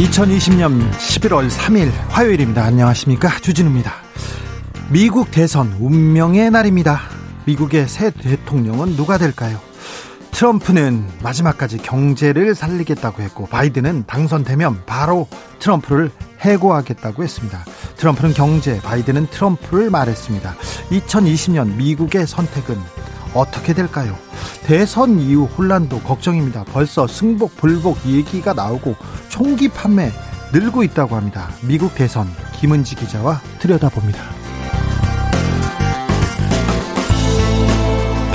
2020년 11월 3일 화요일입니다. 안녕하십니까? 주진우입니다. 미국 대선 운명의 날입니다. 미국의 새 대통령은 누가 될까요? 트럼프는 마지막까지 경제를 살리겠다고 했고 바이든은 당선되면 바로 트럼프를 해고하겠다고 했습니다. 트럼프는 경제, 바이든은 트럼프를 말했습니다. 2020년 미국의 선택은 어떻게 될까요? 대선 이후 혼란도 걱정입니다. 벌써 승복, 불복 얘기가 나오고 총기 판매 늘고 있다고 합니다. 미국 대선 김은지 기자와 들여다봅니다.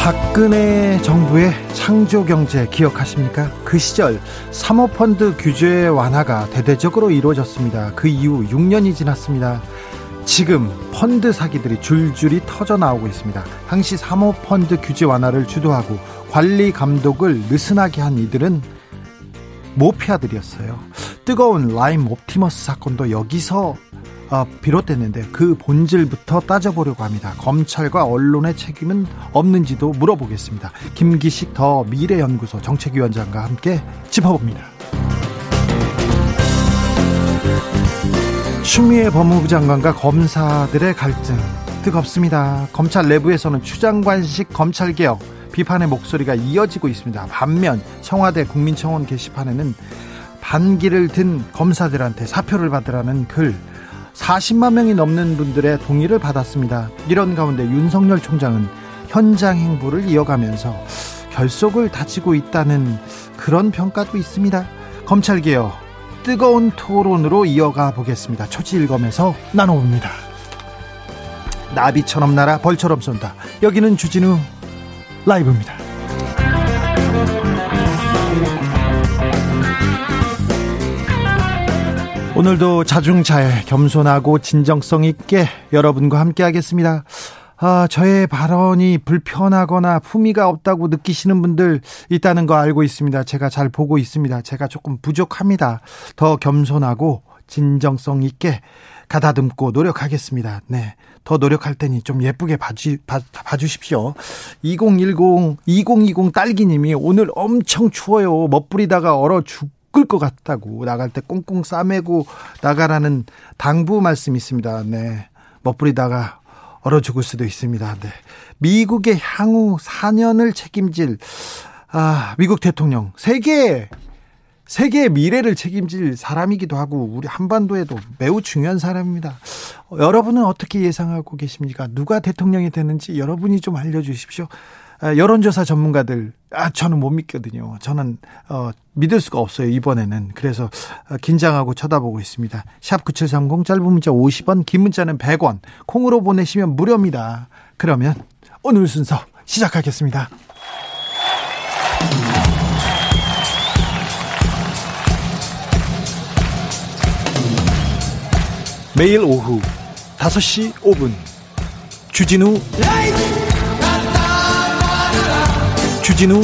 박근혜 정부의 창조 경제 기억하십니까? 그 시절 사모펀드 규제 완화가 대대적으로 이루어졌습니다. 그 이후 6년이 지났습니다. 지금 펀드 사기들이 줄줄이 터져 나오고 있습니다. 당시 사모펀드 규제 완화를 주도하고 관리 감독을 느슨하게 한 이들은 모피아들이었어요. 뜨거운 라임 옵티머스 사건도 여기서 어, 비롯됐는데 그 본질부터 따져보려고 합니다. 검찰과 언론의 책임은 없는지도 물어보겠습니다. 김기식 더 미래연구소 정책위원장과 함께 짚어봅니다. 추미애 법무부 장관과 검사들의 갈등 뜨겁습니다. 검찰 내부에서는 추장관식 검찰개혁 비판의 목소리가 이어지고 있습니다. 반면 청와대 국민청원 게시판에는 반기를 든 검사들한테 사표를 받으라는 글 40만 명이 넘는 분들의 동의를 받았습니다. 이런 가운데 윤석열 총장은 현장 행보를 이어가면서 결속을 다지고 있다는 그런 평가도 있습니다. 검찰개혁 뜨거운 토론으로 이어가 보겠습니다. 초지일검에서 나눠봅니다. 나비처럼 날아 벌처럼 쏜다. 여기는 주진우 라이브입니다. 오늘도 자중차에 겸손하고 진정성 있게 여러분과 함께 하겠습니다. 아, 저의 발언이 불편하거나 품위가 없다고 느끼시는 분들 있다는 거 알고 있습니다. 제가 잘 보고 있습니다. 제가 조금 부족합니다. 더 겸손하고 진정성 있게 가다듬고 노력하겠습니다. 네. 더 노력할 테니 좀 예쁘게 봐주, 봐, 봐주십시오. 2010, 2020 딸기님이 오늘 엄청 추워요. 멋부리다가 얼어 죽, 죽을 것 같다고 나갈 때 꽁꽁 싸매고 나가라는 당부 말씀이 있습니다. 네. 멋부리다가 얼어 죽을 수도 있습니다. 네. 미국의 향후 4년을 책임질 아, 미국 대통령 세계 세계의 미래를 책임질 사람이기도 하고 우리 한반도에도 매우 중요한 사람입니다. 여러분은 어떻게 예상하고 계십니까? 누가 대통령이 되는지 여러분이 좀 알려주십시오. 아, 여론조사 전문가들 아 저는 못 믿거든요. 저는 어 믿을 수가 없어요 이번에는 그래서 어, 긴장하고 쳐다보고 있습니다. 샵 #9730 짧은 문자 50원, 긴 문자는 100원. 콩으로 보내시면 무료입니다. 그러면 오늘 순서 시작하겠습니다. 매일 오후 5시 5분 주진우 라이브 주진우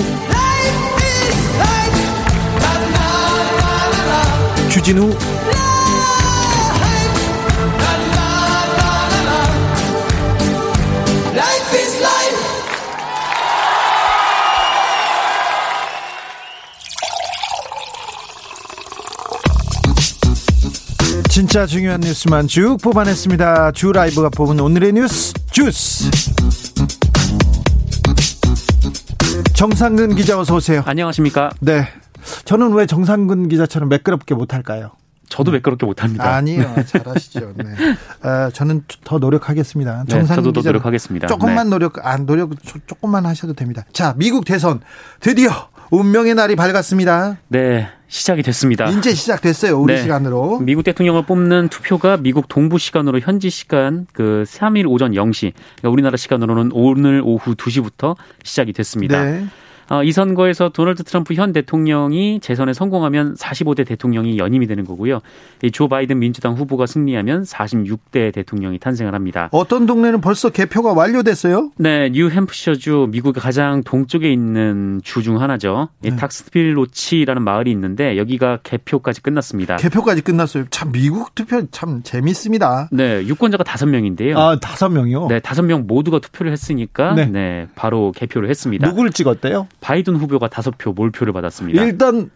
주진우 진짜 중요한 뉴스만 쭉 뽑아냈습니다. 주 라이브가 뽑은 오늘의 뉴스 주스. 정상근 기자 어서 오세요. 안녕하십니까? 네. 저는 왜 정상근 기자처럼 매끄럽게 못할까요? 저도 매끄럽게 못합니다. 아니요, 네. 잘하시죠. 네. 아, 저는 더 노력하겠습니다. 정상근 네, 저도 더 노력하겠습니다. 조금만 네. 노력, 안 노력 조금만 하셔도 됩니다. 자, 미국 대선 드디어 운명의 날이 밝았습니다. 네. 시작이 됐습니다. 이제 시작됐어요. 우리 네. 시간으로. 미국 대통령을 뽑는 투표가 미국 동부 시간으로 현지 시간 그 3일 오전 0시, 그러니까 우리나라 시간으로는 오늘 오후 2시부터 시작이 됐습니다. 네. 어, 이 선거에서 도널드 트럼프 현 대통령이 재선에 성공하면 45대 대통령이 연임이 되는 거고요. 조 바이든 민주당 후보가 승리하면 46대 대통령이 탄생을 합니다. 어떤 동네는 벌써 개표가 완료됐어요? 네, 뉴햄프셔주 미국의 가장 동쪽에 있는 주 중 하나죠. 네. 탁스빌 로치라는 마을이 있는데 여기가 개표까지 끝났습니다. 개표까지 끝났어요. 참 미국 투표 참 재밌습니다. 네, 유권자가 다섯 명인데요. 아, 다섯 명이요? 네, 다섯 명 모두가 투표를 했으니까 네. 네, 바로 개표를 했습니다. 누구를 찍었대요? 바이든 후보가 다섯 표 몰표를 받았습니다. 일단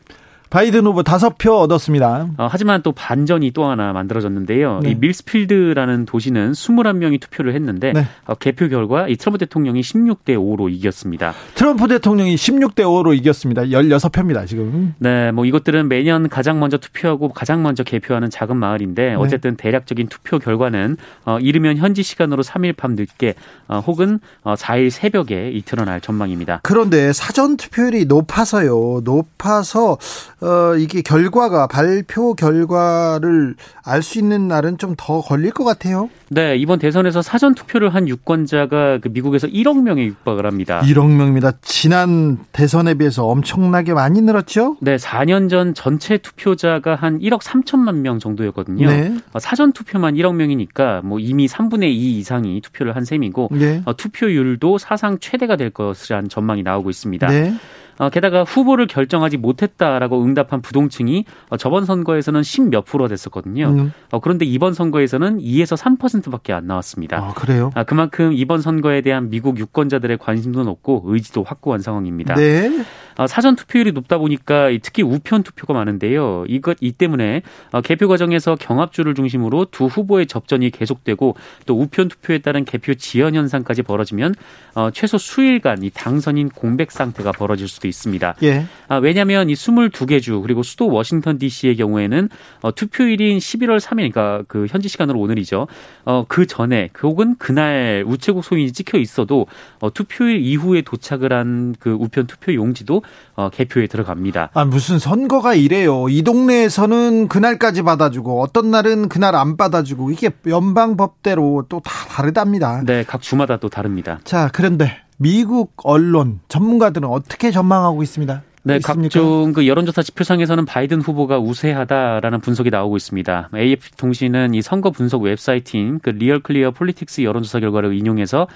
바이든 후보 다섯 표 얻었습니다. 어, 하지만 또 반전이 또 하나 만들어졌는데요. 네. 이 밀스필드라는 도시는 21명이 투표를 했는데 네. 어, 개표 결과 이 트럼프 대통령이 16대 5로 이겼습니다. 트럼프 대통령이 16대 5로 이겼습니다. 16표입니다, 지금. 네, 뭐 이것들은 매년 가장 먼저 투표하고 가장 먼저 개표하는 작은 마을인데 네. 어쨌든 대략적인 투표 결과는 어, 이르면 현지 시간으로 3일 밤 늦게 어, 혹은 어, 4일 새벽에 드러날 전망입니다. 그런데 사전 투표율이 높아서요. 높아서 어, 이게 결과가 발표 결과를 알 수 있는 날은 좀 더 걸릴 것 같아요. 네, 이번 대선에서 사전 투표를 한 유권자가 그 미국에서 1억 명에 육박을 합니다. 1억 명입니다. 지난 대선에 비해서 엄청나게 많이 늘었죠? 네, 4년 전 전체 투표자가 한 1억 3천만 명 정도였거든요. 네. 어, 사전 투표만 1억 명이니까 뭐 이미 3분의 2 이상이 투표를 한 셈이고 네. 어, 투표율도 사상 최대가 될 것이라는 전망이 나오고 있습니다. 네. 어, 게다가 후보를 결정하지 못했다라고 응답한 부동층이 어, 저번 선거에서는 10몇 프로 됐었거든요. 음. 어, 그런데 이번 선거에서는 2에서 3%밖에 안 나왔습니다. 아, 그래요? 아, 그만큼 이번 선거에 대한 미국 유권자들의 관심도 높고 의지도 확고한 상황입니다. 네. 어, 사전 투표율이 높다 보니까 특히 우편 투표가 많은데요. 이것 이 때문에 어, 개표 과정에서 경합주를 중심으로 두 후보의 접전이 계속되고 또 우편 투표에 따른 개표 지연 현상까지 벌어지면 어, 최소 수일간 이 당선인 공백 상태가 벌어질 수도 있습니다. 예. 아, 왜냐하면 이 22개 주 그리고 수도 워싱턴 D.C.의 경우에는 어, 투표일인 11월 3일, 그러니까 그 현지 시간으로 오늘이죠. 어, 그 전에 그 혹은 그날 우체국 소인이 찍혀 있어도 어, 투표일 이후에 도착을 한 그 우편 투표 용지도 어, 개표에 들어갑니다. 아 무슨 선거가 이래요. 이 동네에서는 그날까지 받아주고 어떤 날은 그날 안 받아주고 이게 연방 법대로 또 다 다르답니다. 네, 각 주마다 또 다릅니다. 자, 그런데 미국 언론 전문가들은 어떻게 전망하고 있습니다. 네, 있습니까? 각종 그 여론조사 지표상에서는 바이든 후보가 우세하다라는 분석이 나오고 있습니다. AFP 통신은 이 선거 분석 웹사이트인 그 리얼 클리어 폴리틱스 여론조사 결과를 인용해서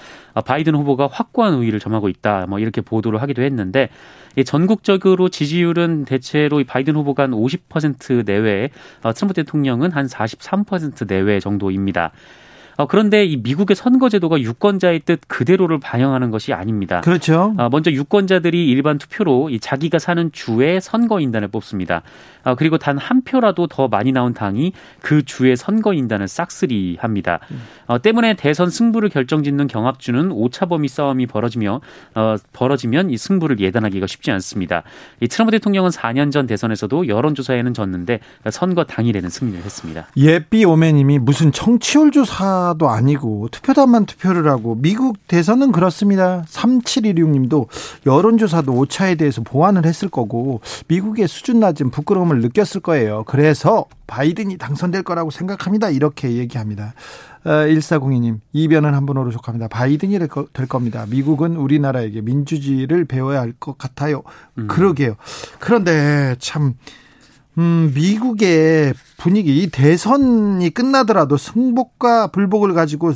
바이든 후보가 확고한 우위를 점하고 있다. 뭐 이렇게 보도를 하기도 했는데 이 전국적으로 지지율은 대체로 바이든 후보가 한 50% 내외, 어, 트럼프 대통령은 한 43% 내외 정도입니다. 어, 그런데 이 미국의 선거제도가 유권자의 뜻 그대로를 반영하는 것이 아닙니다. 그렇죠. 어, 먼저 유권자들이 일반 투표로 이 자기가 사는 주의 선거인단을 뽑습니다. 어, 그리고 단 한 표라도 더 많이 나온 당이 그 주의 선거인단을 싹쓸이 합니다. 어, 때문에 대선 승부를 결정짓는 경합주는 오차범위 싸움이 벌어지며 어, 벌어지면 이 승부를 예단하기가 쉽지 않습니다. 이 트럼프 대통령은 4년 전 대선에서도 여론조사에는 졌는데 선거 당일에는 승리를 했습니다. 예삐 오매님이 무슨 청취율 조사 도 아니고 투표단만 투표를 하고 미국 대선은 그렇습니다. 3716님도 여론조사도 오차에 대해서 보완을 했을 거고 미국의 수준 낮은 부끄러움 부담을 느꼈을 거예요. 그래서 바이든이 당선될 거라고 생각합니다. 이렇게 얘기합니다. 1402님, 어, 이변은 한 번으로 족합니다. 바이든이 될, 거, 될 겁니다. 미국은 우리나라에게 민주주의를 배워야 할 것 같아요. 음. 그러게요. 그런데 참, 음, 미국의 분위기, 대선이 끝나더라도 승복과 불복을 가지고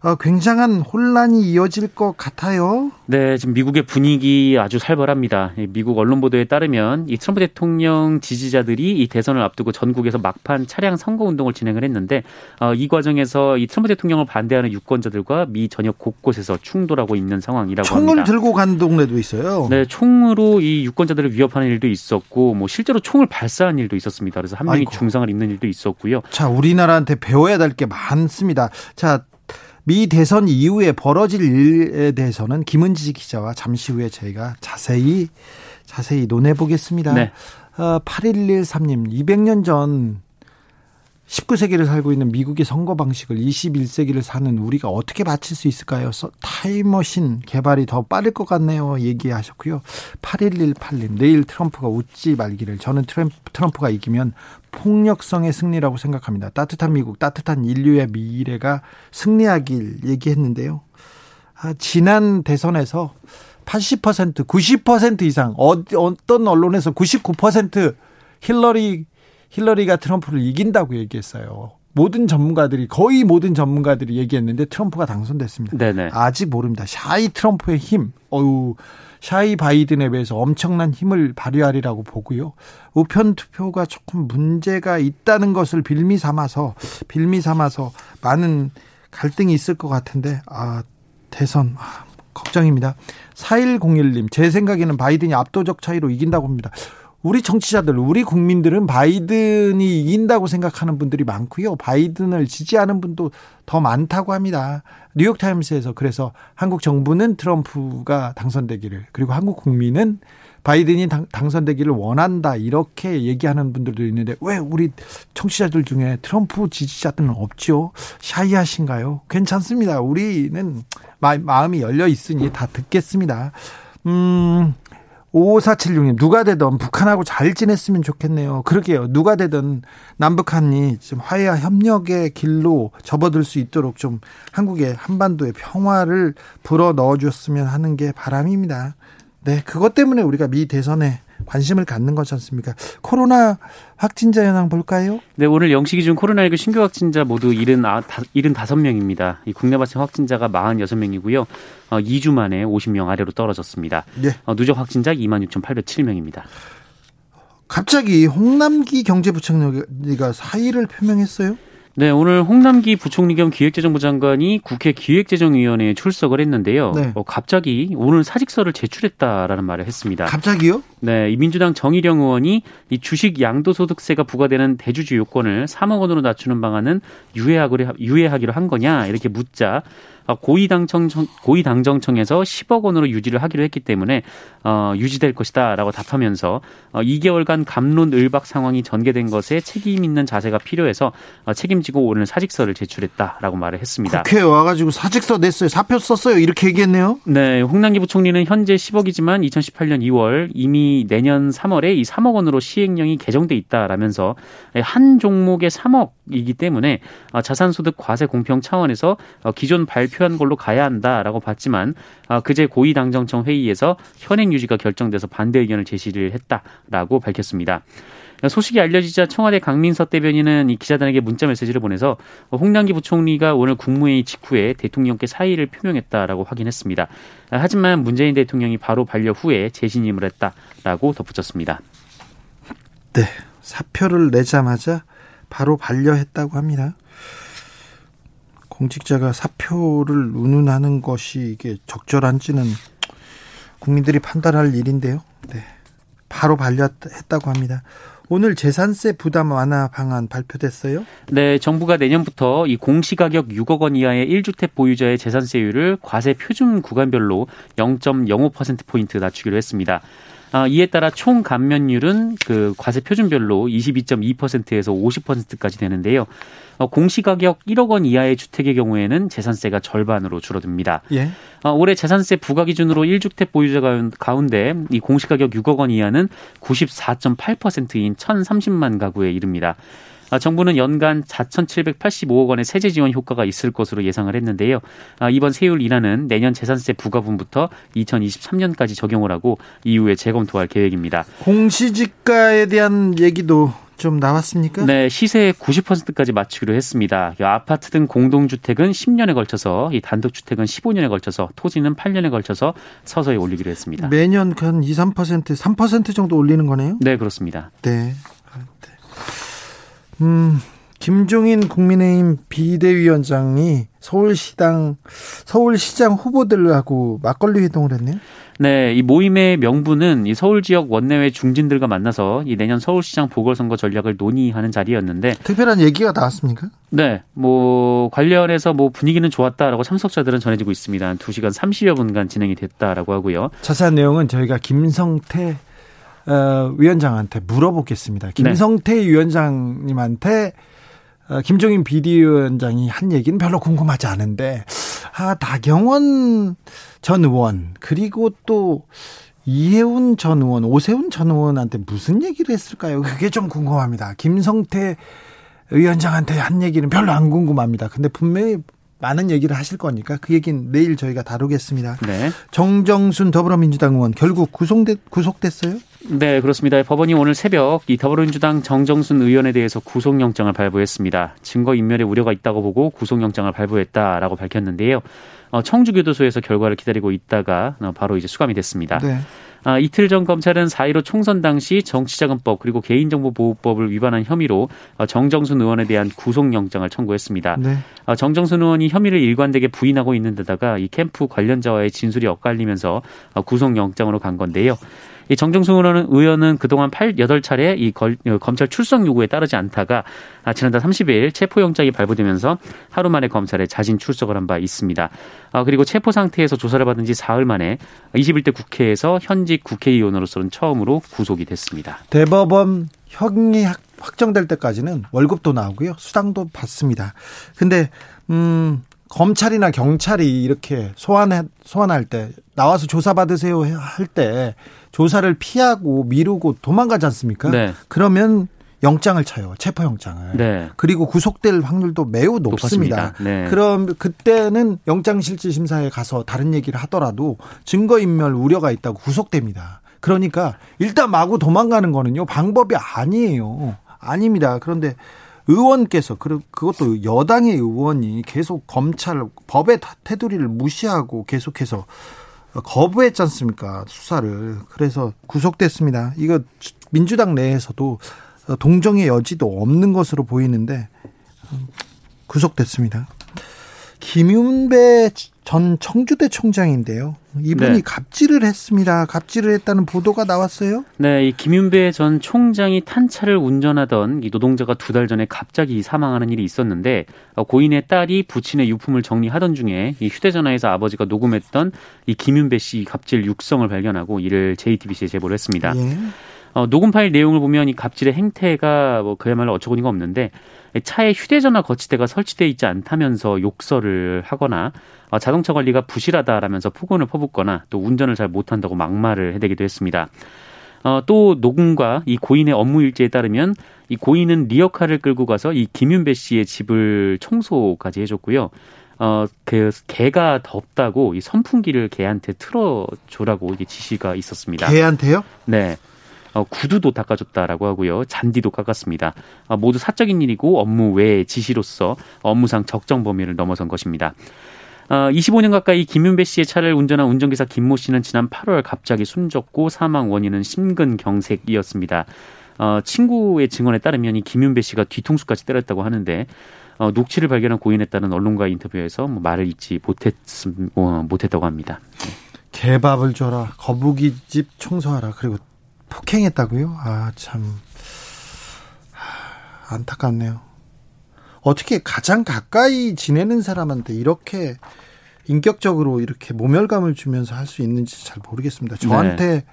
어, 굉장한 혼란이 이어질 것 같아요. 네, 지금 미국의 분위기 아주 살벌합니다. 미국 언론 보도에 따르면 이 트럼프 대통령 지지자들이 이 대선을 앞두고 전국에서 막판 차량 선거 운동을 진행을 했는데 어, 이 과정에서 이 트럼프 대통령을 반대하는 유권자들과 미 전역 곳곳에서 충돌하고 있는 상황이라고 총을 합니다. 총을 들고 간 동네도 있어요. 네, 총으로 이 유권자들을 위협하는 일도 있었고 뭐 실제로 총을 발사한 일도 있었습니다. 그래서 한 명이 아이고. 중상을 입는 일도 있었고요. 자, 우리나라한테 배워야 될 게 많습니다. 자, 미 대선 이후에 벌어질 일에 대해서는 김은지 기자와 잠시 후에 저희가 자세히 자세히 논해 보겠습니다. 네. 어, 8113님, 200년 전 19세기를 살고 있는 미국의 선거 방식을 21세기를 사는 우리가 어떻게 맞출 수 있을까요? 타임머신 개발이 더 빠를 것 같네요. 얘기하셨고요. 8118님, 내일 트럼프가 웃지 말기를. 저는 트럼프, 가 이기면 폭력성의 승리라고 생각합니다. 따뜻한 미국, 따뜻한 인류의 미래가 승리하길 얘기했는데요. 아, 지난 대선에서 80%, 90% 이상, 어, 어떤 언론에서 99% 힐러리 힐러리가 트럼프를 이긴다고 얘기했어요. 모든 전문가들이 거의 모든 전문가들이 얘기했는데 트럼프가 당선됐습니다. 네네. 아직 모릅니다. 샤이 트럼프의 힘, 어유 샤이 바이든에 비해서 엄청난 힘을 발휘하리라고 보고요. 우편 투표가 조금 문제가 있다는 것을 빌미 삼아서 빌미 삼아서 많은 갈등이 있을 것 같은데 아 대선 아, 걱정입니다. 4101님 제 생각에는 바이든이 압도적 차이로 이긴다고 합니다. 우리 정치자들, 우리 국민들은 바이든이 이긴다고 생각하는 분들이 많고요. 바이든을 지지하는 분도 더 많다고 합니다. 뉴욕타임스에서 그래서 한국 정부는 트럼프가 당선되기를 그리고 한국 국민은 바이든이 당, 선되기를 원한다 이렇게 얘기하는 분들도 있는데 왜 우리 청취자들 중에 트럼프 지지자들은 없죠? 샤이하신가요? 괜찮습니다. 우리는 마, 마음이 열려 있으니 다 듣겠습니다. 음, 5476님, 누가 되든 북한하고 잘 지냈으면 좋겠네요. 그러게요. 누가 되든 남북한이 좀 화해와 협력의 길로 접어들 수 있도록 좀 한국의 한반도의 평화를 불어 넣어줬으면 하는 게 바람입니다. 네, 그것 때문에 우리가 미 대선에 관심을 갖는 거지 않습니까? 코로나 확진자 현황 볼까요? 네, 오늘 영시 기준 코로나19 신규 확진자 모두 75명입니다. 이 국내 발생 확진자가 46명이고요. 어, 2주 만에 50명 아래로 떨어졌습니다. 네. 어, 누적 확진자 26,807명입니다. 갑자기 홍남기 경제부총리가 사의를 표명했어요? 네, 오늘 홍남기 부총리 겸 기획재정부 장관이 국회 기획재정위원회에 출석을 했는데요. 네. 어, 갑자기 오늘 사직서를 제출했다라는 말을 했습니다. 갑자기요? 네, 이 민주당 정의령 의원이 이 주식 양도소득세가 부과되는 대주주 요건을 3억 원으로 낮추는 방안은 유예하기로, 유예하기로 한 거냐 이렇게 묻자 어, 고위당청 고위당정청에서 10억 원으로 유지를 하기로 했기 때문에 어, 유지될 것이다라고 답하면서 어, 2개월간 감론 을박 상황이 전개된 것에 책임 있는 자세가 필요해서 어, 책임지고 오늘 사직서를 제출했다라고 말을 했습니다. 국회에 와가지고 사직서 냈어요, 사표 썼어요 이렇게 얘기했네요. 네, 홍남기 부총리는 현재 10억이지만 2018년 2월 이미 내년 3월에 이 3억 원으로 시행령이 개정돼 있다라면서 한 종목의 3억이기 때문에 어, 자산소득 과세 공평 차원에서 어, 기존 발표 발 표한 걸로 가야 한다라고 봤지만 아, 그제 고위당정청 회의에서 현행 유지가 결정돼서 반대 의견을 제시를 했다라고 밝혔습니다. 소식이 알려지자 청와대 강민서 대변인은 이 기자단에게 문자 메시지를 보내서 홍남기 부총리가 오늘 국무회의 직후에 대통령께 사의를 표명했다라고 확인했습니다. 하지만 문재인 대통령이 바로 반려 후에 재신임을 했다라고 덧붙였습니다. 네, 사표를 내자마자 바로 반려했다고 합니다. 공직자가 사표를 운운하는 것이 이게 적절한지는 국민들이 판단할 일인데요. 네. 바로 반려했다고 합니다. 오늘 재산세 부담 완화 방안 발표됐어요? 네, 정부가 내년부터 이 공시가격 6억 원 이하의 1주택 보유자의 재산세율을 과세 표준 구간별로 0.05%포인트 낮추기로 했습니다. 아, 이에 따라 총 감면율은 그 과세 표준별로 22.2%에서 50%까지 되는데요. 어, 공시가격 1억 원 이하의 주택의 경우에는 재산세가 절반으로 줄어듭니다. 예. 어, 올해 재산세 부과 기준으로 1주택 보유자 가운데 이 공시가격 6억 원 이하는 94.8%인 1,030만 가구에 이릅니다. 아, 정부는 연간 4,785억 원의 세제 지원 효과가 있을 것으로 예상을 했는데요. 아, 이번 세율 인하는 내년 재산세 부과분부터 2023년까지 적용을 하고 이후에 재검토할 계획입니다. 공시지가에 대한 얘기도 좀 나왔습니까? 네, 시세의 90%까지 맞추기로 했습니다. 아파트 등 공동주택은 10년에 걸쳐서, 이 단독주택은 15년에 걸쳐서, 토지는 8년에 걸쳐서 서서히 올리기로 했습니다. 매년 한 2, 3%, 3% 정도 올리는 거네요? 네, 그렇습니다. 네. 네. 음, 김종인 국민의힘 비대위원장이 서울시당, 서울시장 후보들하고 막걸리 회동을 했네요? 네, 이 모임의 명분은 이 서울 지역 원내외 중진들과 만나서 이 내년 서울시장 보궐선거 전략을 논의하는 자리였는데 특별한 얘기가 나왔습니까? 네, 뭐 관련해서 뭐 분위기는 좋았다라고 참석자들은 전해지고 있습니다. 한 2시간 30여 분간 진행이 됐다라고 하고요. 자세한 내용은 저희가 김성태 어, 위원장한테 물어보겠습니다. 김성태 네. 위원장님한테 어, 김종인 비대위원장이 한 얘기는 별로 궁금하지 않은데 아 나경원 전 의원 그리고 또 이해운 전 의원, 오세훈 전 의원한테 무슨 얘기를 했을까요? 그게 좀 궁금합니다. 김성태 위원장한테 한 얘기는 별로 안 궁금합니다. 근데 분명히 많은 얘기를 하실 거니까 그 얘기는 내일 저희가 다루겠습니다. 네. 정정순 더불어민주당 의원 결국 구속됐, 구속됐어요? 네, 그렇습니다. 법원이 오늘 새벽 이 더불어민주당 정정순 의원에 대해서 구속영장을 발부했습니다. 증거 인멸에 우려가 있다고 보고 구속영장을 발부했다라고 밝혔는데요. 어, 청주교도소에서 결과를 기다리고 있다가 어, 바로 이제 수감이 됐습니다. 네. 아, 이틀 전 검찰은 4.15 총선 당시 정치자금법 그리고 개인정보보호법을 위반한 혐의로 어, 정정순 의원에 대한 구속영장을 청구했습니다. 네. 어, 정정순 의원이 혐의를 일관되게 부인하고 있는 데다가 이 캠프 관련자와의 진술이 엇갈리면서 어, 구속영장으로 간 건데요. 이 정정승 의원은 그동안 8, 8차례 이 걸, 어, 검찰 출석 요구에 따르지 않다가 아, 지난달 30일 체포영장이 발부되면서 하루 만에 검찰에 자진 출석을 한 바 있습니다. 아, 그리고 체포 상태에서 조사를 받은 지 사흘 만에 21대 국회에서 현직 국회의원으로서는 처음으로 구속이 됐습니다. 대법원 형이 확정될 때까지는 월급도 나오고요. 수당도 받습니다. 근데 음 검찰이나 경찰이 이렇게 소환해 소환할 때 나와서 조사 받으세요 할 때 조사를 피하고 미루고 도망가지 않습니까? 네. 그러면 영장을 쳐요. 체포 영장을. 네. 그리고 구속될 확률도 매우 높습니다. 네. 그럼 그때는 영장 실질 심사에 가서 다른 얘기를 하더라도 증거 인멸 우려가 있다고 구속됩니다. 그러니까 일단 마구 도망가는 거는요 방법이 아니에요. 아닙니다. 그런데 의원께서 그것도 여당의 의원이 계속 검찰 법의 테두리를 무시하고 계속해서 거부했지 않습니까 수사를 그래서 구속됐습니다. 이거 민주당 내에서도 동정의 여지도 없는 것으로 보이는데 구속됐습니다. 김윤배 전 청주대 총장인데요. 이분이 네. 갑질을 했습니다. 갑질을 했다는 보도가 나왔어요. 네, 이 김윤배 전 총장이 탄차를 운전하던 이 노동자가 두 달 전에 갑자기 사망하는 일이 있었는데 어, 고인의 딸이 부친의 유품을 정리하던 중에 이 휴대전화에서 아버지가 녹음했던 이 김윤배 씨 갑질 육성을 발견하고 이를 JTBC에 제보를 했습니다. 예. 어, 녹음 파일 내용을 보면 이 갑질의 행태가 뭐 그야말로 어처구니가 없는데 차에 휴대전화 거치대가 설치돼 있지 않다면서 욕설을 하거나 어, 자동차 관리가 부실하다라면서 폭언을 퍼붓거나 또 운전을 잘 못한다고 막말을 해대기도 했습니다. 어, 또 녹음과 이 고인의 업무 일지에 따르면 이 고인은 리어카를 끌고 가서 이 김윤배 씨의 집을 청소까지 해줬고요. 어, 그, 개가 덥다고 이 선풍기를 개한테 틀어주라고 이게 지시가 있었습니다. 개한테요? 네. 어, 구두도 닦아줬다라고 하고요. 잔디도 깎았습니다. 어, 모두 사적인 일이고 업무 외의 지시로서 업무상 적정 범위를 넘어선 것입니다. 어, 25년 가까이 김윤배 씨의 차를 운전한 운전기사 김모 씨는 지난 8월 갑자기 숨졌고 사망 원인은 심근경색이었습니다. 어, 친구의 증언에 따르면 이 김윤배 씨가 뒤통수까지 때렸다고 하는데 어, 녹취를 발견한 따른 언론과 인터뷰에서 뭐 말을 잊지 못했, 어, 못했다고 합니다. 개밥을 줘라, 거북이 집 청소하라, 그리고 폭행했다고요? 아, 참. 안타깝네요. 어떻게 가장 가까이 지내는 사람한테 이렇게 인격적으로 이렇게 모멸감을 주면서 할 수 있는지 잘 모르겠습니다. 저한테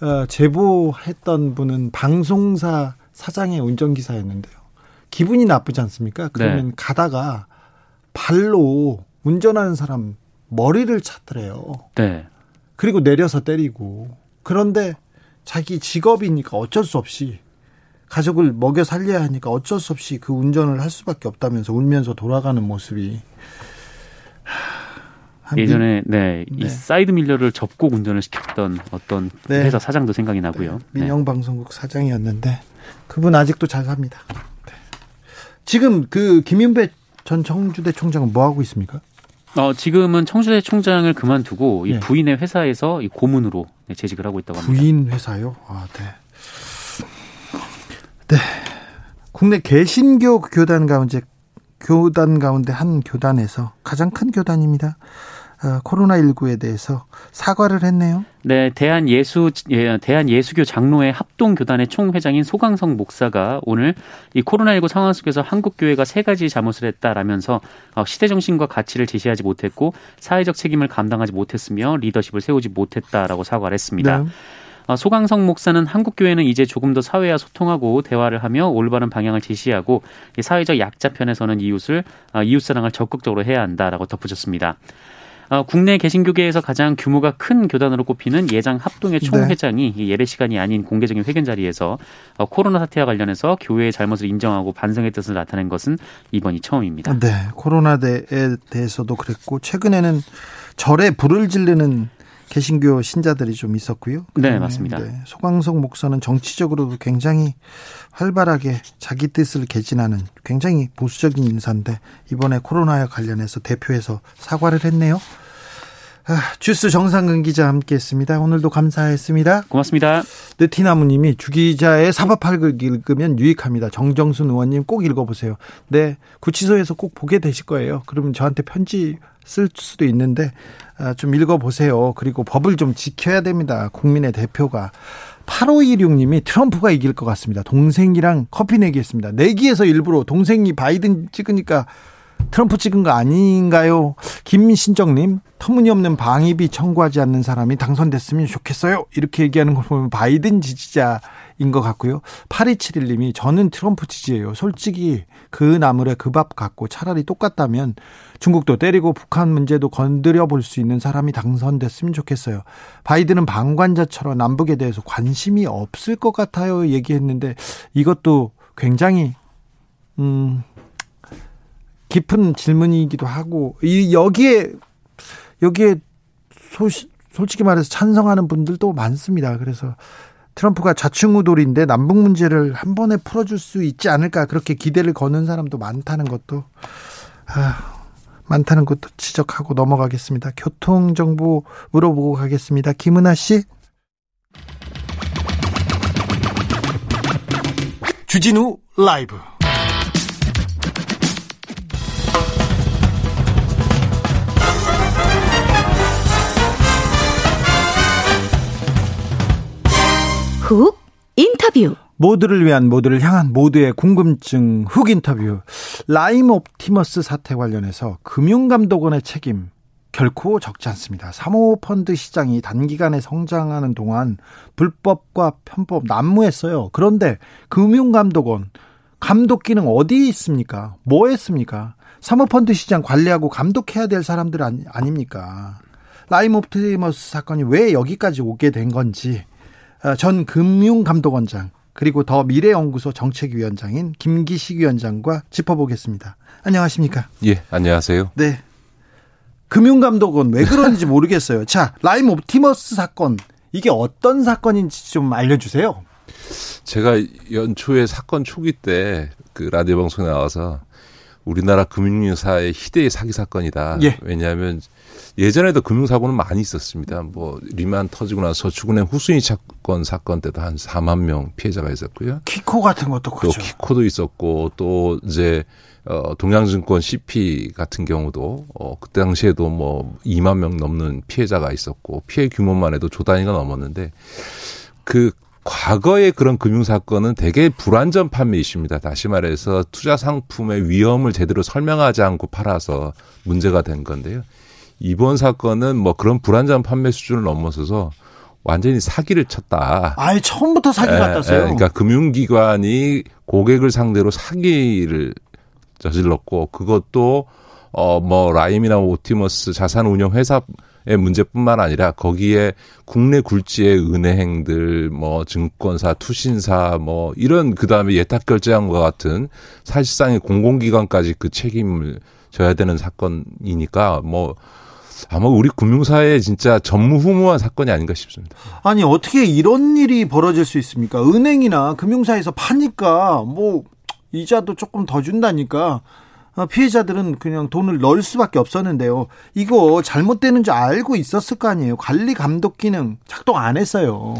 네. 어, 제보했던 분은 방송사 사장의 운전기사였는데요. 기분이 나쁘지 않습니까? 그러면 네. 가다가 발로 운전하는 사람 머리를 찾더래요. 네. 그리고 내려서 때리고. 그런데 자기 직업이니까 어쩔 수 없이 가족을 먹여 살려야 하니까 어쩔 수 없이 그 운전을 할 수밖에 없다면서 울면서 돌아가는 모습이 예전에 네, 네, 이 사이드 미러를 접고 운전을 시켰던 어떤 네. 회사 사장도 생각이 나고요. 네. 민영 방송국 사장이었는데 그분 아직도 잘 삽니다. 네. 지금 그 김윤배 전 청주대 총장은 뭐 하고 있습니까? 어, 지금은 청주대 총장을 그만두고 이 네. 부인의 회사에서 이 고문으로 네, 재직을 하고 있다고 합니다. 부인 회사요? 아, 네. 네. 국내 개신교 교단 가운데 교단 가운데 한 교단에서 가장 큰 교단입니다. 어, 코로나19에 대해서 사과를 했네요. 네, 대한 예수 예, 대한 예수교 장로회 합동 교단의 총회장인 소강성 목사가 오늘 이 코로나19 상황 속에서 한국 교회가 세 가지 잘못을 했다라면서 어, 시대 정신과 가치를 제시하지 못했고 사회적 책임을 감당하지 못했으며 리더십을 세우지 못했다라고 사과를 했습니다. 네. 어, 소강성 목사는 한국 교회는 이제 조금 더 사회와 소통하고 대화를 하며 올바른 방향을 제시하고 사회적 약자 편에서는 이웃을 어, 이웃 사랑을 적극적으로 해야 한다라고 덧붙였습니다. 어, 국내 개신교계에서 가장 규모가 큰 교단으로 꼽히는 예장 합동의 네. 총회장이 네. 예배 시간이 아닌 공개적인 회견 자리에서 어, 코로나 사태와 관련해서 교회의 잘못을 인정하고 반성의 뜻을 나타낸 것은 이번이 처음입니다. 네, 코로나에 대해서도 그랬고 최근에는 절에 불을 지르는 개신교 신자들이 좀 있었고요. 네, 맞습니다. 네, 소광석 목사는 정치적으로도 굉장히 활발하게 자기 뜻을 개진하는 굉장히 보수적인 인사인데 이번에 코로나와 관련해서 대표에서 사과를 했네요. 아, 주스 정상근 기자 함께했습니다. 오늘도 감사했습니다. 고맙습니다. 느티나무님이 주 기자의 사법학을 읽으면 유익합니다. 정정순 의원님 꼭 읽어보세요. 네, 구치소에서 꼭 보게 되실 거예요. 그러면 저한테 편지 쓸 수도 있는데 아, 좀 읽어보세요. 그리고 법을 좀 지켜야 됩니다. 국민의 대표가. 8516님이 트럼프가 이길 것 같습니다. 동생이랑 커피 내기했습니다. 내기에서 일부러 동생이 바이든 찍으니까 트럼프 찍은 거 아닌가요? 김신정님, 터무니없는 방위비 청구하지 않는 사람이 당선됐으면 좋겠어요. 이렇게 얘기하는 걸 보면 바이든 지지자 인것 같고요. 8271님이 저는 트럼프 지지예요. 솔직히 그 나물에 그 밥 갖고 차라리 똑같다면 중국도 때리고 북한 문제도 건드려 볼 수 있는 사람이 당선됐으면 좋겠어요. 바이든은 방관자처럼 남북에 대해서 관심이 없을 것 같아요. 얘기했는데 이것도 굉장히 음 깊은 질문이기도 하고 이 여기에 여기에 소, 솔직히 말해서 찬성하는 분들도 많습니다. 그래서 트럼프가 좌충우돌인데 남북 문제를 한 번에 풀어줄 수 있지 않을까 그렇게 기대를 거는 사람도 많다는 것도 아, 많다는 것도 지적하고 넘어가겠습니다. 교통 정보 물어보고 가겠습니다. 김은아 씨. 주진우 라이브. 훅 인터뷰 모두를 위한 모두를 향한 모두의 궁금증 훅 인터뷰 라임 옵티머스 사태 관련해서 금융감독원의 책임 결코 적지 않습니다. 사모펀드 시장이 단기간에 성장하는 동안 불법과 편법 난무했어요. 그런데 금융감독원 감독 기능 어디 있습니까? 뭐 했습니까? 사모펀드 시장 관리하고 감독해야 될 사람들 아니, 아닙니까? 라임 옵티머스 사건이 왜 여기까지 오게 된 건지 어, 전 금융감독원장 그리고 더 미래연구소 정책위원장인 김기식 위원장과 짚어보겠습니다. 안녕하십니까? 예, 안녕하세요. 네. 금융감독원 왜 그런지 모르겠어요. 자, 라임 옵티머스 사건 이게 어떤 사건인지 좀 알려주세요. 제가 연초에 사건 초기 때 그 라디오 방송에 나와서 우리나라 금융사의 희대의 사기 사건이다. 예. 왜냐하면 예전에도 금융사고는 많이 있었습니다. 뭐 리만 터지고 나서 저축은행 후순위 사건 사건 때도 한 4만 명 피해자가 있었고요. 키코 같은 것도 그렇죠. 또 키코도 있었고 또 이제 어 동양증권 CP 같은 경우도 어 그때 당시에도 뭐 2만 명 넘는 피해자가 있었고 피해 규모만 해도 조 단위가 넘었는데 그 과거의 그런 금융사건은 대개 불안전 판매 이슈입니다. 다시 말해서 투자 상품의 위험을 제대로 설명하지 않고 팔아서 문제가 된 건데요. 이번 사건은 뭐 그런 불안전 판매 수준을 넘어서서 완전히 사기를 쳤다. 아예 처음부터 사기 예, 같았어요. 예, 그러니까 금융기관이 고객을 상대로 사기를 저질렀고 그것도 어 뭐 라임이나 오티머스 자산운용 회사의 문제뿐만 아니라 거기에 국내 굴지의 은행들 뭐 증권사 투신사 뭐 이런 그 다음에 예탁 결제한과 같은 사실상의 공공기관까지 그 책임을 져야 되는 사건이니까 뭐 아마 우리 금융사에 진짜 전무후무한 사건이 아닌가 싶습니다. 아니 어떻게 이런 일이 벌어질 수 있습니까? 은행이나 금융사에서 파니까 뭐 이자도 조금 더 준다니까 어, 피해자들은 그냥 돈을 넣을 수밖에 없었는데요. 이거 잘못되는 줄 알고 있었을 거 아니에요. 관리 감독 기능 작동 안 했어요.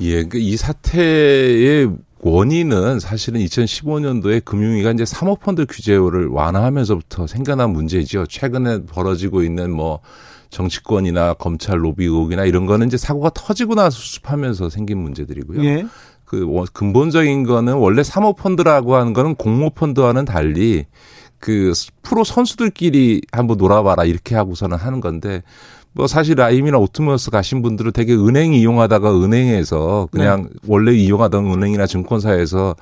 예, 그이 사태의 원인은 사실은 2015년도에 금융위가 이제 사모펀드 규제를 완화하면서부터 생겨난 문제죠. 최근에 벌어지고 있는 뭐 정치권이나 검찰 로비 의혹이나 이런 거는 이제 사고가 터지고 나서 수습하면서 생긴 문제들이고요. 예. 그 근본적인 거는 원래 사모펀드라고 하는 거는 공모펀드와는 달리 그 프로 선수들끼리 한번 놀아봐라 이렇게 하고서는 하는 건데 뭐 사실 라임이나 옵티머스 가신 분들은 되게 은행 이용하다가 은행에서 그냥 네. 원래 이용하던 은행이나 증권사에서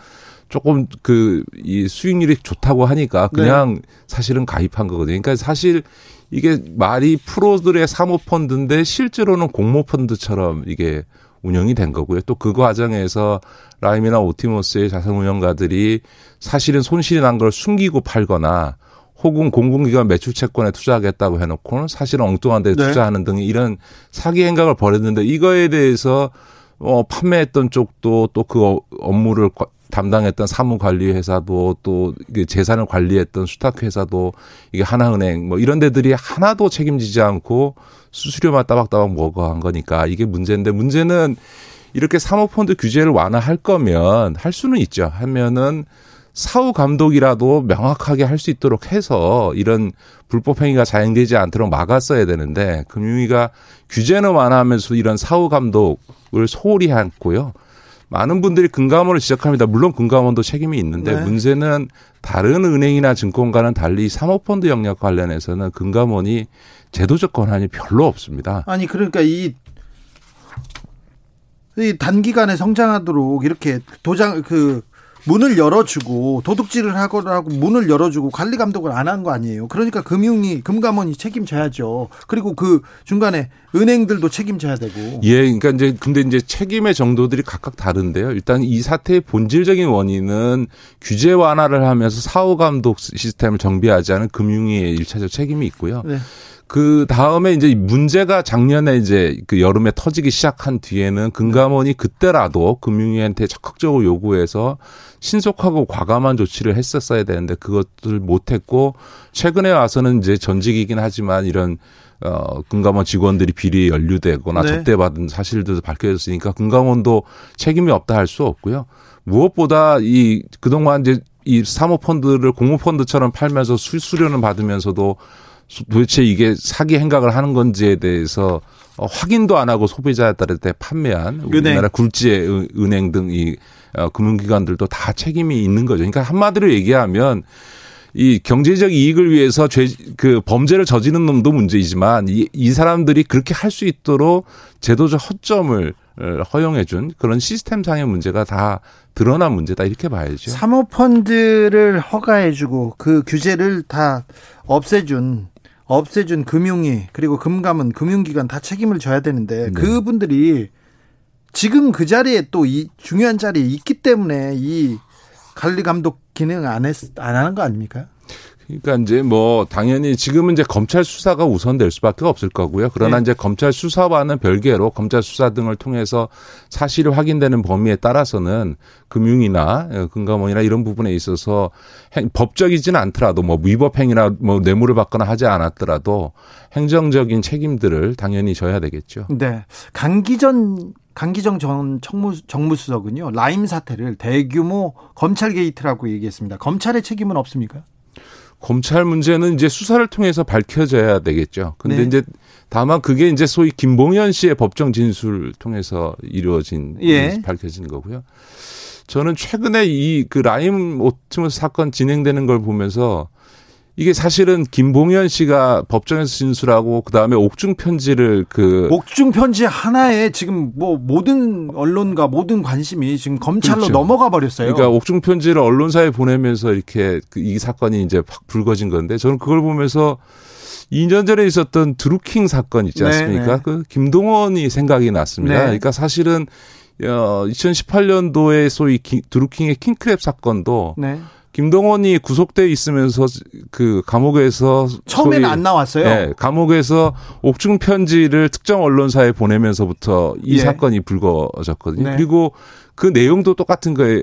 조금 그 이 수익률이 좋다고 하니까 그냥 네. 사실은 가입한 거거든요. 그러니까 사실 이게 말이 프로들의 사모 펀드인데 실제로는 공모 펀드처럼 이게 운영이 된 거고요. 또 그 과정에서 라임이나 옵티머스의 자산운용가들이 사실은 손실이 난 걸 숨기고 팔거나 혹은 공공기관 매출 채권에 투자하겠다고 해놓고는 사실은 엉뚱한 데 네. 투자하는 등 이런 사기 행각을 벌였는데 이거에 대해서 어 판매했던 쪽도 또 그 업무를 담당했던 사무관리회사도 또 재산을 관리했던 수탁회사도 이게 하나은행 뭐 이런 데들이 하나도 책임지지 않고 수수료만 따박따박 먹어 한 거니까 이게 문제인데 문제는 이렇게 사모펀드 규제를 완화할 거면 할 수는 있죠. 하면은 사후 감독이라도 명확하게 할 수 있도록 해서 이런 불법 행위가 자행되지 않도록 막았어야 되는데 금융위가 규제는 완화하면서 이런 사후 감독을 소홀히 했고요. 많은 분들이 금감원을 지적합니다. 물론 금감원도 책임이 있는데 네. 문제는 다른 은행이나 증권과는 달리 사모펀드 영역 관련해서는 금감원이 제도적 권한이 별로 없습니다. 아니 그러니까 이, 이 단기간에 성장하도록 이렇게 도장 그 문을 열어주고 도둑질을 하거라고 문을 열어주고 관리 감독을 안 한 거 아니에요. 그러니까 금융이 금감원이 책임져야죠. 그리고 그 중간에 은행들도 책임져야 되고. 예, 그러니까 이제 근데 이제 책임의 정도들이 각각 다른데요. 일단 이 사태의 본질적인 원인은 규제 완화를 하면서 사후 감독 시스템을 정비하지 않은 금융위의 일차적 책임이 있고요. 네. 그 다음에 이제 문제가 작년에 이제 그 여름에 터지기 시작한 뒤에는 금감원이 그때라도 금융위한테 적극적으로 요구해서 신속하고 과감한 조치를 했었어야 되는데 그것들 못했고 최근에 와서는 이제 전직이긴 하지만 이런 어, 금감원 직원들이 비리에 연루되거나 네. 접대받은 사실들도 밝혀졌으니까 금감원도 책임이 없다 할 수 없고요. 무엇보다 이 그동안 이제 이 사모펀드를 공모펀드처럼 팔면서 수수료는 받으면서도 도대체 이게 사기 행각을 하는 건지에 대해서 어, 확인도 안 하고 소비자들한테 판매한 우리나라 굴지의 은행 등이 어, 금융기관들도 다 책임이 있는 거죠. 그러니까 한마디로 얘기하면 이 경제적 이익을 위해서 죄, 그 범죄를 저지른 놈도 문제이지만 이, 이 사람들이 그렇게 할 수 있도록 제도적 허점을 어, 허용해준 그런 시스템상의 문제가 다 드러난 문제다 이렇게 봐야죠. 사모펀드를 허가해주고 그 규제를 다 없애준 없애준 금융위 그리고 금감은 금융기관 다 책임을 져야 되는데 네. 그분들이 지금 그 자리에 또 이 중요한 자리에 있기 때문에 이 관리 감독 기능 안 했, 안 하는 거 아닙니까? 그러니까 이제 뭐 당연히 지금은 이제 검찰 수사가 우선될 수밖에 없을 거고요. 그러나 네. 이제 검찰 수사와는 별개로 검찰 수사 등을 통해서 사실이 확인되는 범위에 따라서는 금융이나 어, 금감원이나 이런 부분에 있어서 행, 법적이지는 않더라도 뭐 위법 행위나 뭐 뇌물을 받거나 하지 않았더라도 행정적인 책임들을 당연히 져야 되겠죠. 네. 강기전 강기정 전 정무, 정무수석은요 라임 사태를 대규모 검찰 게이트라고 얘기했습니다. 검찰의 책임은 없습니까? 검찰 문제는 이제 수사를 통해서 밝혀져야 되겠죠. 근데 네. 이제 다만 그게 이제 소위 김봉현 씨의 법정 진술을 통해서 이루어진 예. 밝혀진 거고요. 저는 최근에 이 그 라임 옵티머스 사건 진행되는 걸 보면서 이게 사실은 김봉현 씨가 법정에서 진술하고 그 다음에 옥중 편지를 그 옥중 편지 하나에 지금 뭐 모든 언론과 모든 관심이 지금 검찰로 그렇죠. 넘어가 버렸어요. 그러니까 옥중 편지를 언론사에 보내면서 이렇게 그이 사건이 이제 확 불거진 건데 저는 그걸 보면서 2년 전에 있었던 드루킹 사건 있지 네, 않습니까? 네네. 그 김동원이 생각이 났습니다. 네. 그러니까 사실은 어 2018년도에 소위 드루킹의 킹크랩 사건도 네. 김동원이 구속돼 있으면서 그 감옥에서 처음에는 안 나왔어요. 네, 감옥에서 옥중 편지를 특정 언론사에 보내면서부터 이 예. 사건이 불거졌거든요. 네. 그리고 그 내용도 똑같은 거예요.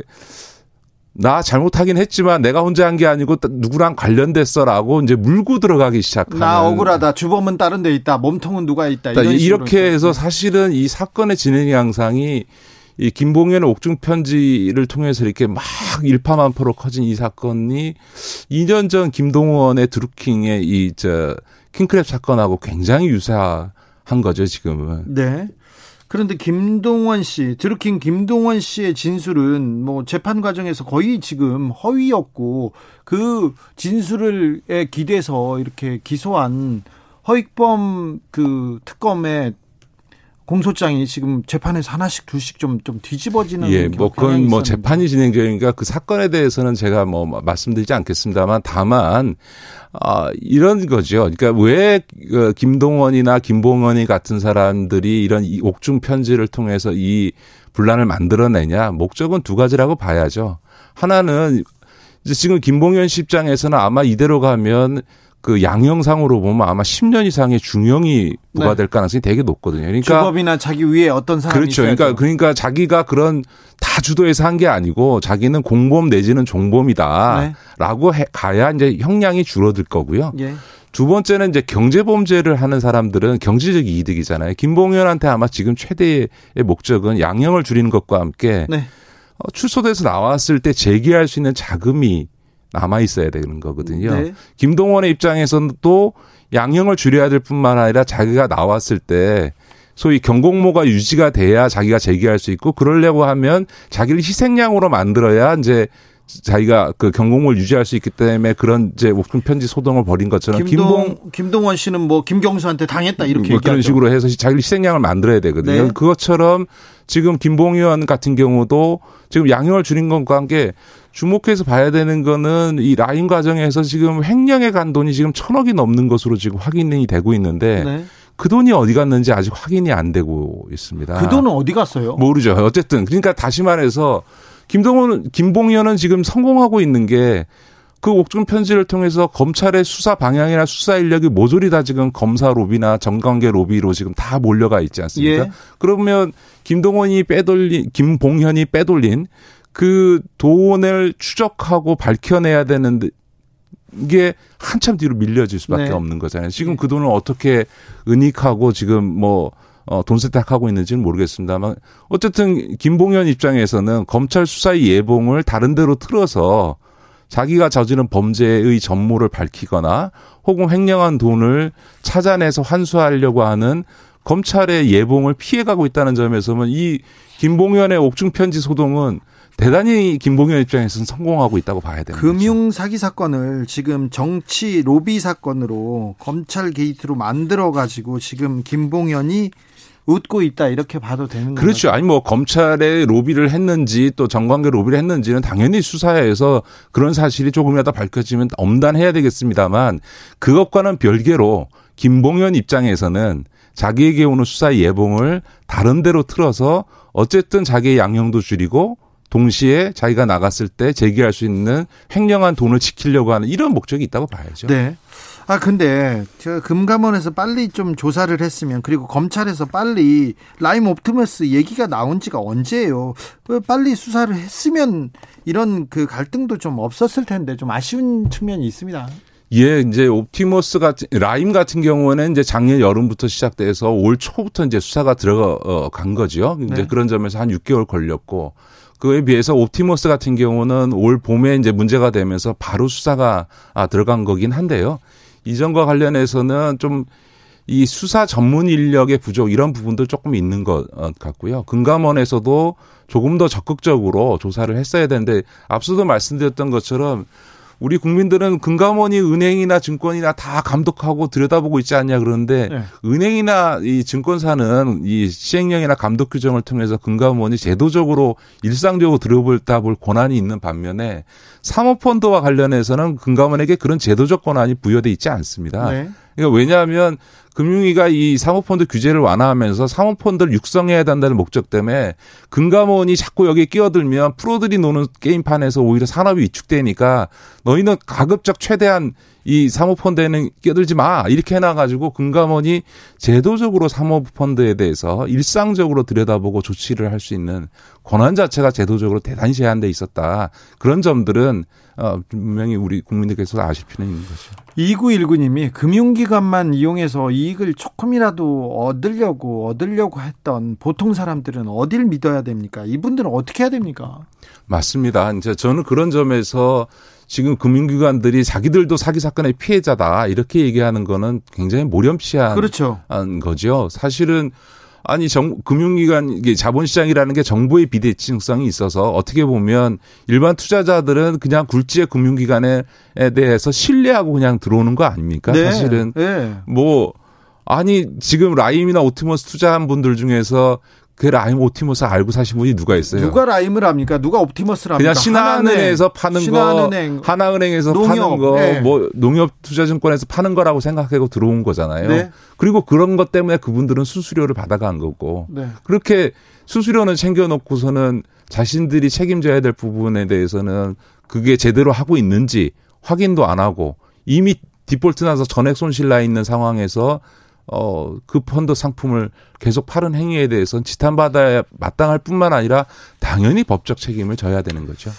나 잘못하긴 했지만 내가 혼자 한 게 아니고 누구랑 관련됐어라고 이제 물고 들어가기 시작하는. 나 억울하다. 주범은 다른 데 있다. 몸통은 누가 있다. 이렇게 해서 사실은 이 사건의 진행 양상이 이 김봉현 옥중 편지를 통해서 이렇게 막 일파만파로 커진 이 사건이 2년 전 김동원의 드루킹의 이 저 킹크랩 사건하고 굉장히 유사한 거죠 지금은. 네. 그런데 김동원 씨, 드루킹 김동원 씨의 진술은 뭐 재판 과정에서 거의 지금 허위였고 그 진술을 기대서 이렇게 기소한 허익범 그 특검에 공소장이 지금 재판에서 하나씩 둘씩 좀, 좀 뒤집어지는. 예, 뭐, 그건 뭐 재판이 진행 중이니까 그 사건에 대해서는 제가 뭐 말씀드리지 않겠습니다만 다만, 아, 이런 거죠. 그러니까 왜그 김동원이나 김봉원이 같은 사람들이 이런 이 옥중 편지를 통해서 이 분란을 만들어내냐. 목적은 두 가지라고 봐야죠. 하나는 지금 김봉현 씨 입장에서는 아마 이대로 가면 그 양형상으로 보면 아마 10년 이상의 중형이 부과될 네. 가능성이 되게 높거든요. 그러니까 주법이나 자기 위에 어떤 사람이 그렇죠. 그러니까 있어야죠. 그러니까 그러니까 자기가 그런 다 주도해서 한 게 아니고 자기는 공범 내지는 종범이다라고 네. 가야 이제 형량이 줄어들 거고요. 예. 두 번째는 이제 경제 범죄를 하는 사람들은 경제적 이득이잖아요. 김봉현한테 아마 지금 최대의 목적은 양형을 줄이는 것과 함께 네. 어, 출소돼서 나왔을 때 재기할 수 있는 자금이 남아 있어야 되는 거거든요. 네. 김동원의 입장에서는 또 양형을 줄여야 될 뿐만 아니라 자기가 나왔을 때 소위 경공모가 유지가 돼야 자기가 재기할 수 있고 그러려고 하면 자기를 희생양으로 만들어야 이제 자기가 그 경공을 유지할 수 있기 때문에 그런 이제 목숨 편지 소동을 벌인 것처럼 김동, 김봉 김동원 씨는 뭐 김경수한테 당했다 이렇게 뭐 그런 식으로 해서 자기를 희생양을 만들어야 되거든요. 네. 그것처럼 지금 김봉현 같은 경우도 지금 양형을 줄인 것과 함께 주목해서 봐야 되는 거는 이 라인 과정에서 지금 횡령에 간 돈이 지금 천억이 넘는 것으로 지금 확인이 되고 있는데 네. 그 돈이 어디 갔는지 아직 확인이 안 되고 있습니다. 그 돈은 어디 갔어요? 모르죠. 어쨌든 그러니까 다시 말해서 김동훈, 김봉현은 지금 성공하고 있는 게 그 옥중 편지를 통해서 검찰의 수사 방향이나 수사 인력이 모조리 다 지금 검사 로비나 정관계 로비로 지금 다 몰려가 있지 않습니까? 예. 그러면 김동원이 빼돌린, 김봉현이 빼돌린 그 돈을 추적하고 밝혀내야 되는데 이게 한참 뒤로 밀려질 수밖에 네. 없는 거잖아요. 지금 네. 그 돈을 어떻게 은닉하고 지금 뭐 어, 돈 세탁하고 있는지는 모르겠습니다만 어쨌든 김봉현 입장에서는 검찰 수사의 예봉을 다른 데로 틀어서 자기가 저지른 범죄의 전모를 밝히거나 혹은 횡령한 돈을 찾아내서 환수하려고 하는 검찰의 예봉을 피해가고 있다는 점에서는 이 김봉현의 옥중 편지 소동은 대단히 김봉현 입장에서는 성공하고 있다고 봐야 됩니다. 금융 사기 사건을 지금 정치 로비 사건으로 검찰 게이트로 만들어 가지고 지금 김봉현이 웃고 있다 이렇게 봐도 되는 거죠. 그렇죠. 아니 뭐 검찰에 로비를 했는지 또 정관계 로비를 했는지는 당연히 수사에서 그런 사실이 조금이라도 밝혀지면 엄단해야 되겠습니다만 그것과는 별개로 김봉현 입장에서는 자기에게 오는 수사 예봉을 다른 데로 틀어서 어쨌든 자기의 양형도 줄이고 동시에 자기가 나갔을 때 제기할 수 있는 횡령한 돈을 지키려고 하는 이런 목적이 있다고 봐야죠. 네. 아 근데 제가 금감원에서 빨리 좀 조사를 했으면 그리고 검찰에서 빨리 라임 옵티머스 얘기가 나온 지가 언제예요? 빨리 수사를 했으면 이런 그 갈등도 좀 없었을 텐데 좀 아쉬운 측면이 있습니다. 예, 이제 옵티머스 같은 라임 같은 경우는 이제 작년 여름부터 시작돼서 올 초부터 이제 수사가 들어간 거죠. 이제 네. 그런 점에서 한 6개월 걸렸고 그에 비해서 옵티머스 같은 경우는 올 봄에 이제 문제가 되면서 바로 수사가 아, 들어간 거긴 한데요. 이전과 관련해서는 좀 이 수사 전문 인력의 부족 이런 부분도 조금 있는 것 어, 같고요. 금감원에서도 조금 더 적극적으로 조사를 했어야 되는데 앞서도 말씀드렸던 것처럼 우리 국민들은 금감원이 은행이나 증권이나 다 감독하고 들여다보고 있지 않냐 그러는데 네. 은행이나 이 증권사는 이 시행령이나 감독 규정을 통해서 금감원이 제도적으로 일상적으로 들여다 볼 권한이 있는 반면에 사모펀드와 관련해서는 금감원에게 그런 제도적 권한이 부여돼 있지 않습니다. 네. 그러니까 왜냐하면 금융위가 이 사모펀드 규제를 완화하면서 사모펀드를 육성해야 된다는 목적 때문에 금감원이 자꾸 여기에 끼어들면 프로들이 노는 게임판에서 오히려 산업이 위축되니까 너희는 가급적 최대한 이 사모펀드에는 끼어들지 마 이렇게 해놔가지고 금감원이 제도적으로 사모펀드에 대해서 일상적으로 들여다보고 조치를 할 수 있는 권한 자체가 제도적으로 대단히 제한돼 있었다 그런 점들은 어, 분명히 우리 국민들께서 아실 필요는 있는 거죠. 2919님이 금융기관만 이용해서 이익을 조금이라도 얻으려고 얻으려고 했던 보통 사람들은 어딜 믿어야 됩니까? 이분들은 어떻게 해야 됩니까? 맞습니다. 이제 저는 그런 점에서 지금 금융기관들이 자기들도 사기 사건의 피해자다 이렇게 얘기하는 거는 굉장히 모렴치한 그렇죠. 거죠. 사실은 아니 정 금융기관 이게 자본시장이라는 게 정보의 비대칭성이 있어서 어떻게 보면 일반 투자자들은 그냥 굴지의 금융기관에 대해서 신뢰하고 그냥 들어오는 거 아닙니까? 네. 사실은 네. 뭐 아니 지금 라임이나 옵티머스 투자한 분들 중에서 그 라임 옵티머스 알고 사신 분이 누가 있어요? 누가 라임을 압니까? 누가 오티머스를 합니까? 그냥 신한은행에서 파는 신한은행, 거, 하나은행에서 파는 거, 네. 뭐 농협투자증권에서 파는 거라고 생각하고 들어온 거잖아요. 네. 그리고 그런 것 때문에 그분들은 수수료를 받아간 거고 네. 그렇게 수수료는 챙겨놓고서는 자신들이 책임져야 될 부분에 대해서는 그게 제대로 하고 있는지 확인도 안 하고 이미 디폴트 나서 전액 손실 나 있는 상황에서 어, 그 펀드 상품을 계속 파는 행위에 대해서는 지탄받아야 마땅할 뿐만 아니라 당연히 법적 책임을 져야 되는 거죠.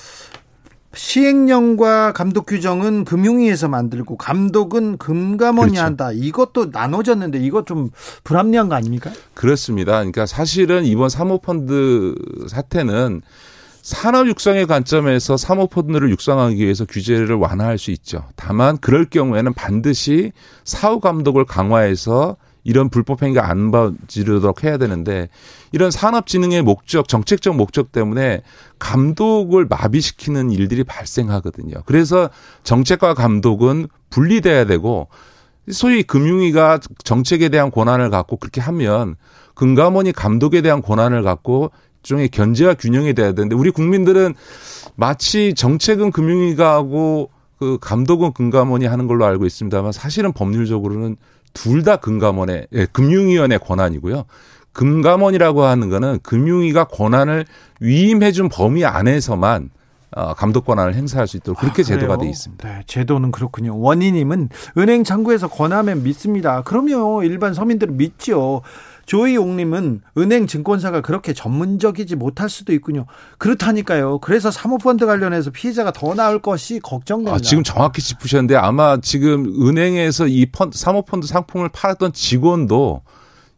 시행령과 감독 규정은 금융위에서 만들고 감독은 금감원이 그렇죠. 한다. 이것도 나눠졌는데 이것 좀 불합리한 거 아닙니까? 그렇습니다. 그러니까 사실은 이번 사모펀드 사태는 산업 육성의 관점에서 사모펀드를 육성하기 위해서 규제를 완화할 수 있죠. 다만 그럴 경우에는 반드시 사후 감독을 강화해서 이런 불법 행위가 안 벌어지도록 해야 되는데 이런 산업진흥의 목적, 정책적 목적 때문에 감독을 마비시키는 일들이 발생하거든요. 그래서 정책과 감독은 분리돼야 되고 소위 금융위가 정책에 대한 권한을 갖고 그렇게 하면 금감원이 감독에 대한 권한을 갖고 일종의 견제와 균형이 돼야 되는데 우리 국민들은 마치 정책은 금융위가 하고 그 감독은 금감원이 하는 걸로 알고 있습니다만 사실은 법률적으로는 둘 다 금감원의 예, 금융위원회 권한이고요. 금감원이라고 하는 거는 금융위가 권한을 위임해 준 범위 안에서만 어, 감독 권한을 행사할 수 있도록 그렇게 아, 제도가 돼 있습니다. 네, 제도는 그렇군요. 원희님은 은행 창구에서 권하면 믿습니다. 그러면 일반 서민들은 믿죠. 조이용님은 은행 증권사가 그렇게 전문적이지 못할 수도 있군요. 그렇다니까요. 그래서 사모펀드 관련해서 피해자가 더 나올 것이 걱정됩니다. 아, 지금 정확히 짚으셨는데 아마 지금 은행에서 이 펀드, 사모펀드 상품을 팔았던 직원도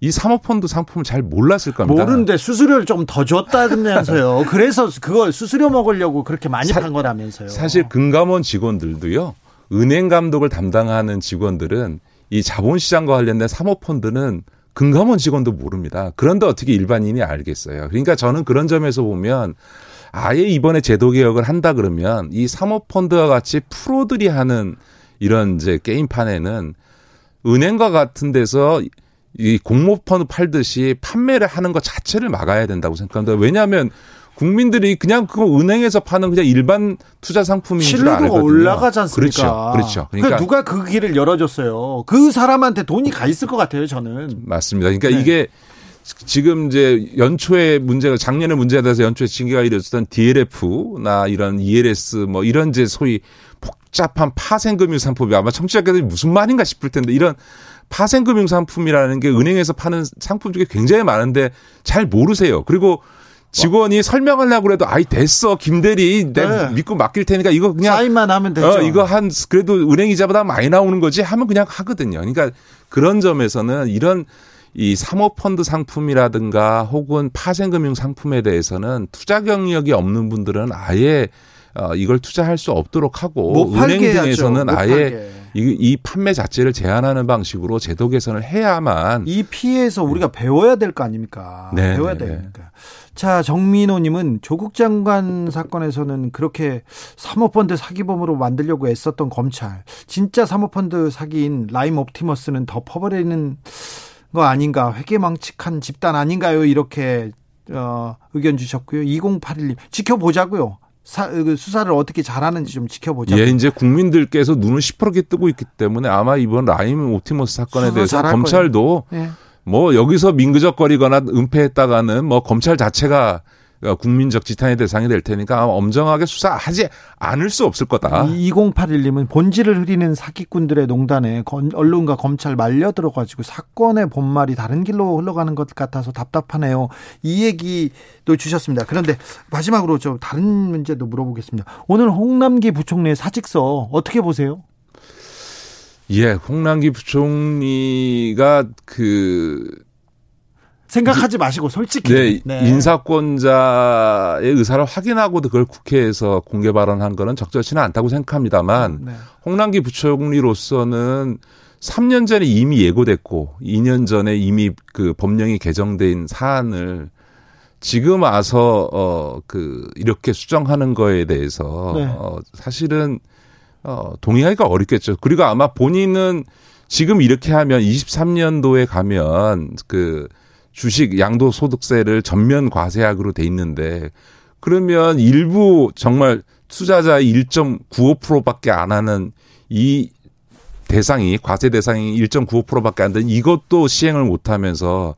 이 사모펀드 상품을 잘 몰랐을 겁니다. 모르는데 수수료를 좀 더 줬다면서요. 그래서 그걸 수수료 먹으려고 그렇게 많이 판 거라면서요. 사실 금감원 직원들도요. 은행 감독을 담당하는 직원들은 이 자본시장과 관련된 사모펀드는 금감원 직원도 모릅니다. 그런데 어떻게 일반인이 알겠어요. 그러니까 저는 그런 점에서 보면 아예 이번에 제도 개혁을 한다 그러면 이 사모펀드와 같이 프로들이 하는 이런 이제 게임판에는 은행과 같은 데서 이 공모펀드 팔듯이 판매를 하는 것 자체를 막아야 된다고 생각합니다. 왜냐하면 국민들이 그냥 그 은행에서 파는 그냥 일반 투자 상품인 줄 알거든요. 올라가지 않습니까? 그렇죠. 그렇죠. 그러니까 누가 그 길을 열어줬어요. 그 사람한테 돈이 가 있을 것 같아요. 저는. 맞습니다. 그러니까 네. 이게 지금 이제 연초에 문제가 작년에 문제가 돼서 연초에 징계가 이르렀던 DLF나 이런 ELS 뭐 이런 이제 소위 복잡한 파생금융 상품이 아마 청취자께서 무슨 말인가 싶을 텐데 이런 파생금융 상품이라는 게 은행에서 파는 상품 중에 굉장히 많은데 잘 모르세요. 그리고 직원이 설명하려고 해도 아이 됐어 김대리 내가 네. 믿고 맡길 테니까 이거 그냥 사인만 하면 되죠. 어, 이거 한 그래도 은행 이자보다 많이 나오는 거지 하면 그냥 하거든요. 그러니까 그런 점에서는 이런 이 사모펀드 상품이라든가 혹은 파생금융 상품에 대해서는 투자 경력이 없는 분들은 아예 어, 이걸 투자할 수 없도록 하고 은행 등에서는 아예 이, 이 판매 자체를 제한하는 방식으로 제도 개선을 해야만 이 피해에서 우리가 배워야 될 거 아닙니까? 네, 배워야 네, 네. 되니까. 자, 정민호님은 조국 장관 사건에서는 그렇게 사모펀드 사기범으로 만들려고 애썼던 검찰, 진짜 사모펀드 사기인 라임 옵티머스는 덮어버리는 거 아닌가? 해괴망측한 집단 아닌가요? 이렇게 어, 의견 주셨고요. 2081님 지켜보자고요. 사, 그 수사를 어떻게 잘하는지 좀 지켜보자. 예, 이제 국민들께서 눈을 시퍼렇게 뜨고 있기 때문에 아마 이번 라임 옵티머스 사건에 대해서 검찰도 예. 뭐 여기서 민그적거리거나 은폐했다가는 뭐 검찰 자체가 국민적 지탄의 대상이 될 테니까 엄정하게 수사하지 않을 수 없을 거다. 2081님은 본질을 흐리는 사기꾼들의 농단에 언론과 검찰 말려 들어가지고 사건의 본말이 다른 길로 흘러가는 것 같아서 답답하네요. 이 얘기도 주셨습니다. 그런데 마지막으로 좀 다른 문제도 물어보겠습니다. 오늘 홍남기 부총리의 사직서 어떻게 보세요? 예, 홍남기 부총리가 그 생각하지 마시고 솔직히 네, 네. 인사권자의 의사를 확인하고도 그걸 국회에서 공개 발언한 거는 적절치는 않다고 생각합니다만 네. 홍남기 부총리로서는 3년 전에 이미 예고됐고 2년 전에 이미 그 법령이 개정된 사안을 지금 와서 어그 이렇게 수정하는 거에 대해서 네. 어 사실은 어 동의하기가 어렵겠죠. 그리고 아마 본인은 지금 이렇게 하면 23년도에 가면 그 주식 양도 소득세를 전면 과세하기로 돼 있는데 그러면 일부 정말 투자자의 1.95%밖에 안 하는 이 대상이 과세 대상이 1.95%밖에 안 되는 이것도 시행을 못 하면서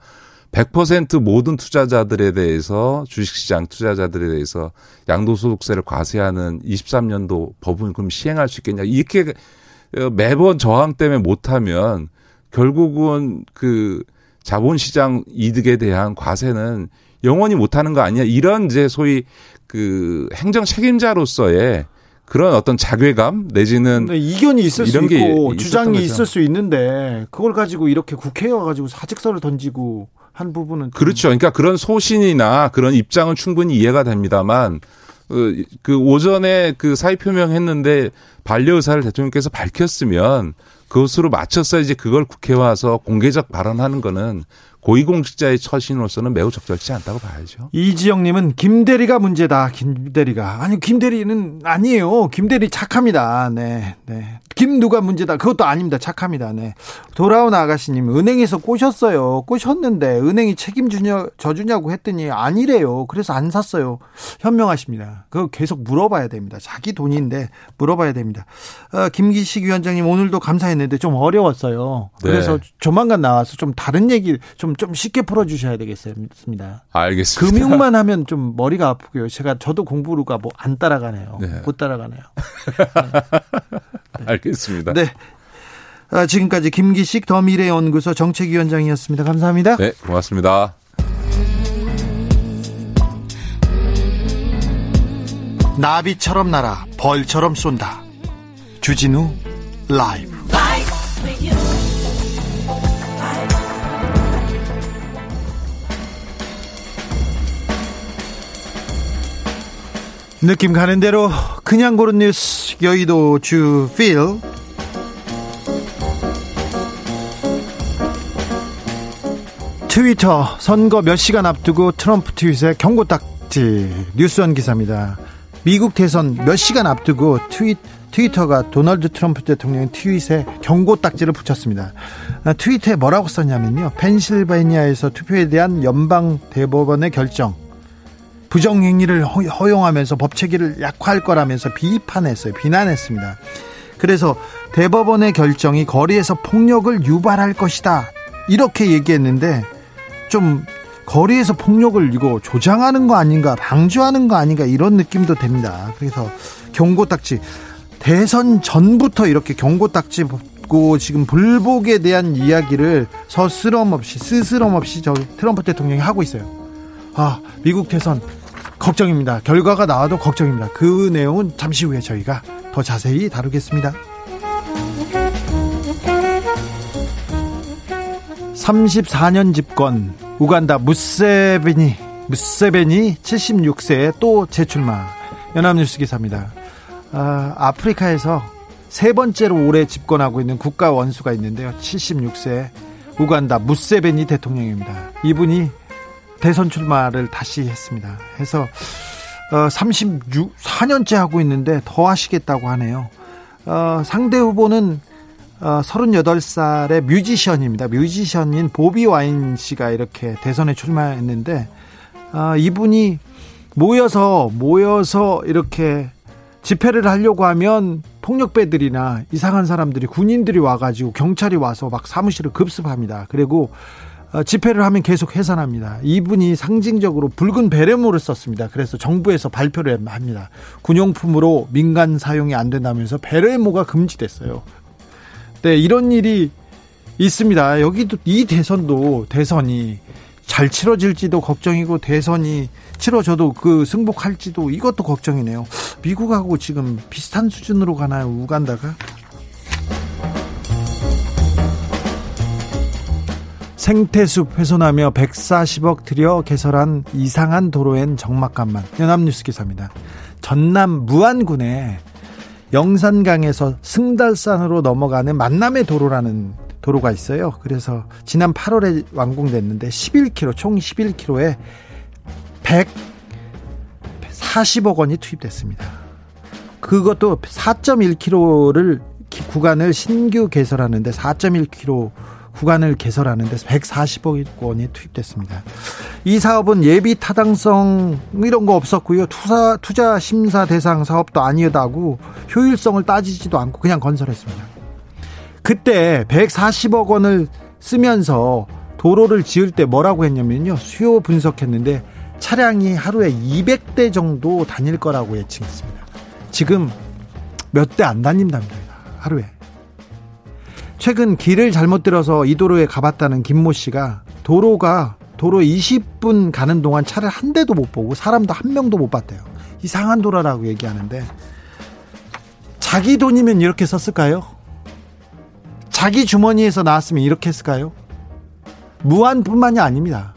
100% 모든 투자자들에 대해서 주식시장 투자자들에 대해서 양도소득세를 과세하는 23년도 법은 그럼 시행할 수 있겠냐. 이렇게 매번 저항 때문에 못하면 결국은 그 자본시장 이득에 대한 과세는 영원히 못하는 거 아니야 이런 이제 소위 그 행정 책임자로서의 그런 어떤 자괴감 내지는 네, 이견이 있을 수 있고 주장이 있을 수 있는데 그걸 가지고 이렇게 국회에 와가지고 사직서를 던지고 한 부분은 그렇죠. 그러니까 그런 소신이나 그런 입장은 충분히 이해가 됩니다만 그, 그 오전에 그 사의 표명했는데 반려 의사를 대통령께서 밝혔으면 그것으로 맞춰서 이제 그걸 국회 와서 공개적 발언하는 거는 고위공직자의 처신으로서는 매우 적절치 않다고 봐야죠. 이지영님은 김대리가 문제다. 김대리가 아니 김대리는 아니에요. 김대리 착합니다. 네, 네. 김 누가 문제다. 그것도 아닙니다. 착합니다. 네. 돌아온 아가씨님 은행에서 꼬셨어요. 꼬셨는데 은행이 책임 주냐 져주냐고 했더니 아니래요. 그래서 안 샀어요. 현명하십니다. 그거 계속 물어봐야 됩니다. 자기 돈인데 물어봐야 됩니다. 어, 김기식 위원장님 오늘도 감사했는데 좀 어려웠어요. 그래서 네. 조만간 나와서 좀 다른 얘기 좀, 좀 쉽게 풀어주셔야 되겠습니다. 알겠습니다. 금융만 하면 좀 머리가 아프고요. 제가 저도 공부가 뭐 안 따라가네요. 네. 못 따라가네요. 네. 알겠습니다. 네. 아, 지금까지 김기식 더 미래연구소 정책위원장이었습니다. 감사합니다. 네, 고맙습니다. 나비처럼 날아 벌처럼 쏜다. 주진우 라이브. 느낌 가는 대로 그냥 고른 뉴스 여의도 주필 트위터 선거 몇 시간 앞두고 트럼프 트윗에 경고 딱지 뉴스원 기사입니다. 미국 대선 몇 시간 앞두고 트윗 트위터가 도널드 트럼프 대통령 트윗에 경고 딱지를 붙였습니다. 트위터에 뭐라고 썼냐면요. 펜실베니아에서 투표에 대한 연방 대법원의 결정 부정행위를 허용하면서 법체계를 약화할 거라면서 비판했어요. 비난했습니다. 그래서 대법원의 결정이 거리에서 폭력을 유발할 것이다. 이렇게 얘기했는데 좀 거리에서 폭력을 이거 조장하는 거 아닌가, 방조하는 거 아닌가 이런 느낌도 됩니다. 그래서 경고 딱지 대선 전부터 이렇게 경고 딱지 붙고 지금 불복에 대한 이야기를 서스럼 없이 스스럼 없이 저 트럼프 대통령이 하고 있어요. 아, 미국 대선 걱정입니다. 결과가 나와도 걱정입니다. 그 내용은 잠시 후에 저희가 더 자세히 다루겠습니다. 34년 집권 우간다 무세베니 무세베니 76세에 또 재출마 연합뉴스 기사입니다. 아, 아프리카에서 세 번째로 오래 집권하고 있는 국가 원수가 있는데요. 76세 우간다 무세베니 대통령입니다. 이분이 대선 출마를 다시 했습니다. 해서 어, 36, 4년째 하고 있는데 더 하시겠다고 하네요. 어, 상대 후보는 어, 38살의 뮤지션입니다. 뮤지션인 보비 와인 씨가 이렇게 대선에 출마했는데 어, 이분이 모여서 모여서 이렇게 집회를 하려고 하면 폭력배들이나 이상한 사람들이 군인들이 와가지고 경찰이 와서 막 사무실을 급습합니다. 그리고 어, 집회를 하면 계속 해산합니다. 이분이 상징적으로 붉은 베레모를 썼습니다. 그래서 정부에서 발표를 합니다. 군용품으로 민간 사용이 안 된다면서 베레모가 금지됐어요. 네, 이런 일이 있습니다. 여기도 이 대선도 대선이 잘 치러질지도 걱정이고 대선이 치러져도 그 승복할지도 이것도 걱정이네요. 미국하고 지금 비슷한 수준으로 가나요? 우간다가? 생태숲 훼손하며 140억 들여 개설한 이상한 도로엔 적막간만 연합뉴스 기사입니다. 전남 무안군에 영산강에서 승달산으로 넘어가는 만남의 도로라는 도로가 있어요. 그래서 지난 8월에 완공됐는데 11km 총 11km에 140억 원이 투입됐습니다. 그것도 4.1km를 구간을 신규 개설하는데 4.1km 구간을 개설하는데 140억 원이 투입됐습니다. 이 사업은 예비 타당성 이런 거 없었고요. 투자 투자 심사 대상 사업도 아니었다고 효율성을 따지지도 않고 그냥 건설했습니다. 그때 140억 원을 쓰면서 도로를 지을 때 뭐라고 했냐면요. 수요 분석했는데 차량이 하루에 200대 정도 다닐 거라고 예측했습니다. 지금 몇 대 안 다닌답니다. 하루에. 최근 길을 잘못 들어서 이 도로에 가봤다는 김모 씨가 도로가 도로 20분 가는 동안 차를 한 대도 못 보고 사람도 한 명도 못 봤대요. 이상한 도로라고 얘기하는데 자기 돈이면 이렇게 썼을까요? 자기 주머니에서 나왔으면 이렇게 했을까요? 무한뿐만이 아닙니다.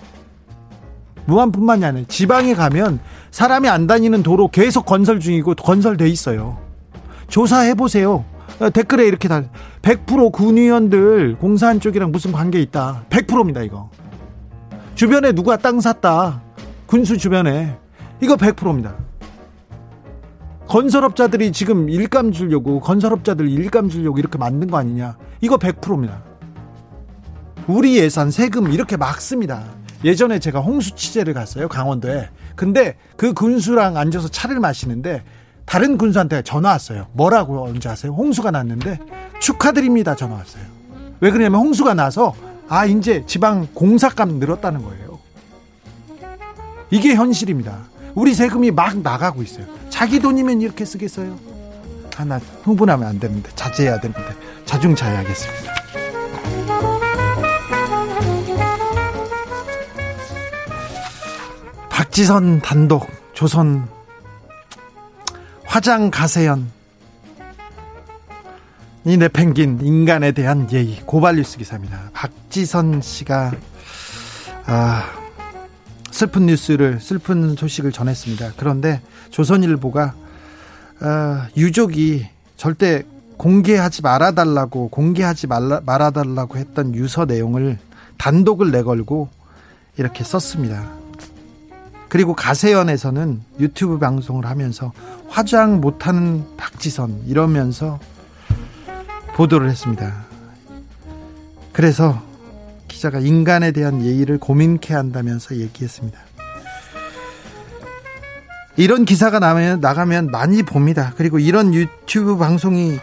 무한뿐만이 아니라 지방에 가면 사람이 안 다니는 도로 계속 건설 중이고 건설돼 있어요. 조사해 보세요. 어, 댓글에 이렇게 다 100% 군의원들 공사한 쪽이랑 무슨 관계 있다. 100%입니다, 이거. 주변에 누가 땅 샀다. 군수 주변에. 이거 100%입니다. 건설업자들이 지금 일감 주려고 건설업자들 일감 주려고 이렇게 만든 거 아니냐. 이거 100%입니다. 우리 예산 세금 이렇게 막 씁니다. 예전에 제가 홍수 취재를 갔어요. 강원도에. 근데 그 군수랑 앉아서 차를 마시는데 다른 군수한테 전화 왔어요. 뭐라고 언제 아세요? 홍수가 났는데 축하드립니다. 전화 왔어요. 왜 그러냐면 홍수가 나서 아 이제 지방 공사값 늘었다는 거예요. 이게 현실입니다. 우리 세금이 막 나가고 있어요. 자기 돈이면 이렇게 쓰겠어요? 하나 흥분하면 안 되는데 자제해야 되는데 자중자애하겠습니다. 박지선 단독 조선 화장 가세연 이 내팽긴 인간에 대한 예의 고발뉴스 기사입니다. 박지선 씨가 아 슬픈 뉴스를 슬픈 소식을 전했습니다. 그런데 조선일보가 아, 유족이 절대 공개하지 말아달라고 공개하지 말라, 말아달라고 했던 유서 내용을 단독을 내걸고 이렇게 썼습니다. 그리고 가세연에서는 유튜브 방송을 하면서 화장 못하는 박지선 이러면서 보도를 했습니다. 그래서 기자가 인간에 대한 예의를 고민케 한다면서 얘기했습니다. 이런 기사가 나면, 나가면 많이 봅니다. 그리고 이런 유튜브 방송이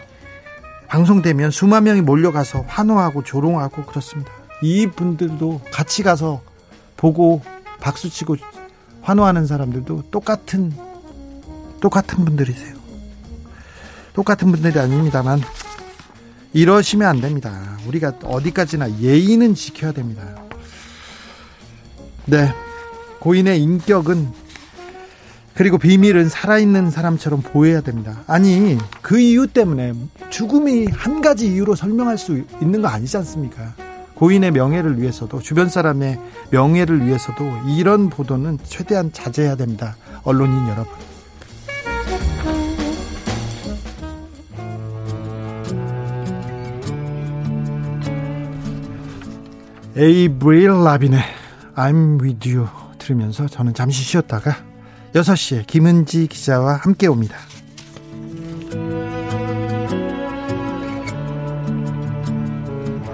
방송되면 수만 명이 몰려가서 환호하고 조롱하고 그렇습니다. 이 분들도 같이 가서 보고 박수치고 환호하는 사람들도 똑같은 똑같은 분들이세요. 똑같은 분들이 아닙니다만 이러시면 안 됩니다. 우리가 어디까지나 예의는 지켜야 됩니다. 네. 고인의 인격은 그리고 비밀은 살아있는 사람처럼 보여야 됩니다. 아니, 그 이유 때문에 죽음이 한 가지 이유로 설명할 수 있는 거 아니지 않습니까? 고인의 명예를 위해서도 주변 사람의 명예를 위해서도 이런 보도는 최대한 자제해야 됩니다. 언론인 여러분. 에이브릴 라빈의 I'm with you 들으면서 저는 잠시 쉬었다가 6시에 김은지 기자와 함께 옵니다.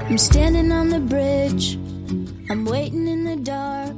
I'm standing on the bridge. I'm waiting in the dark.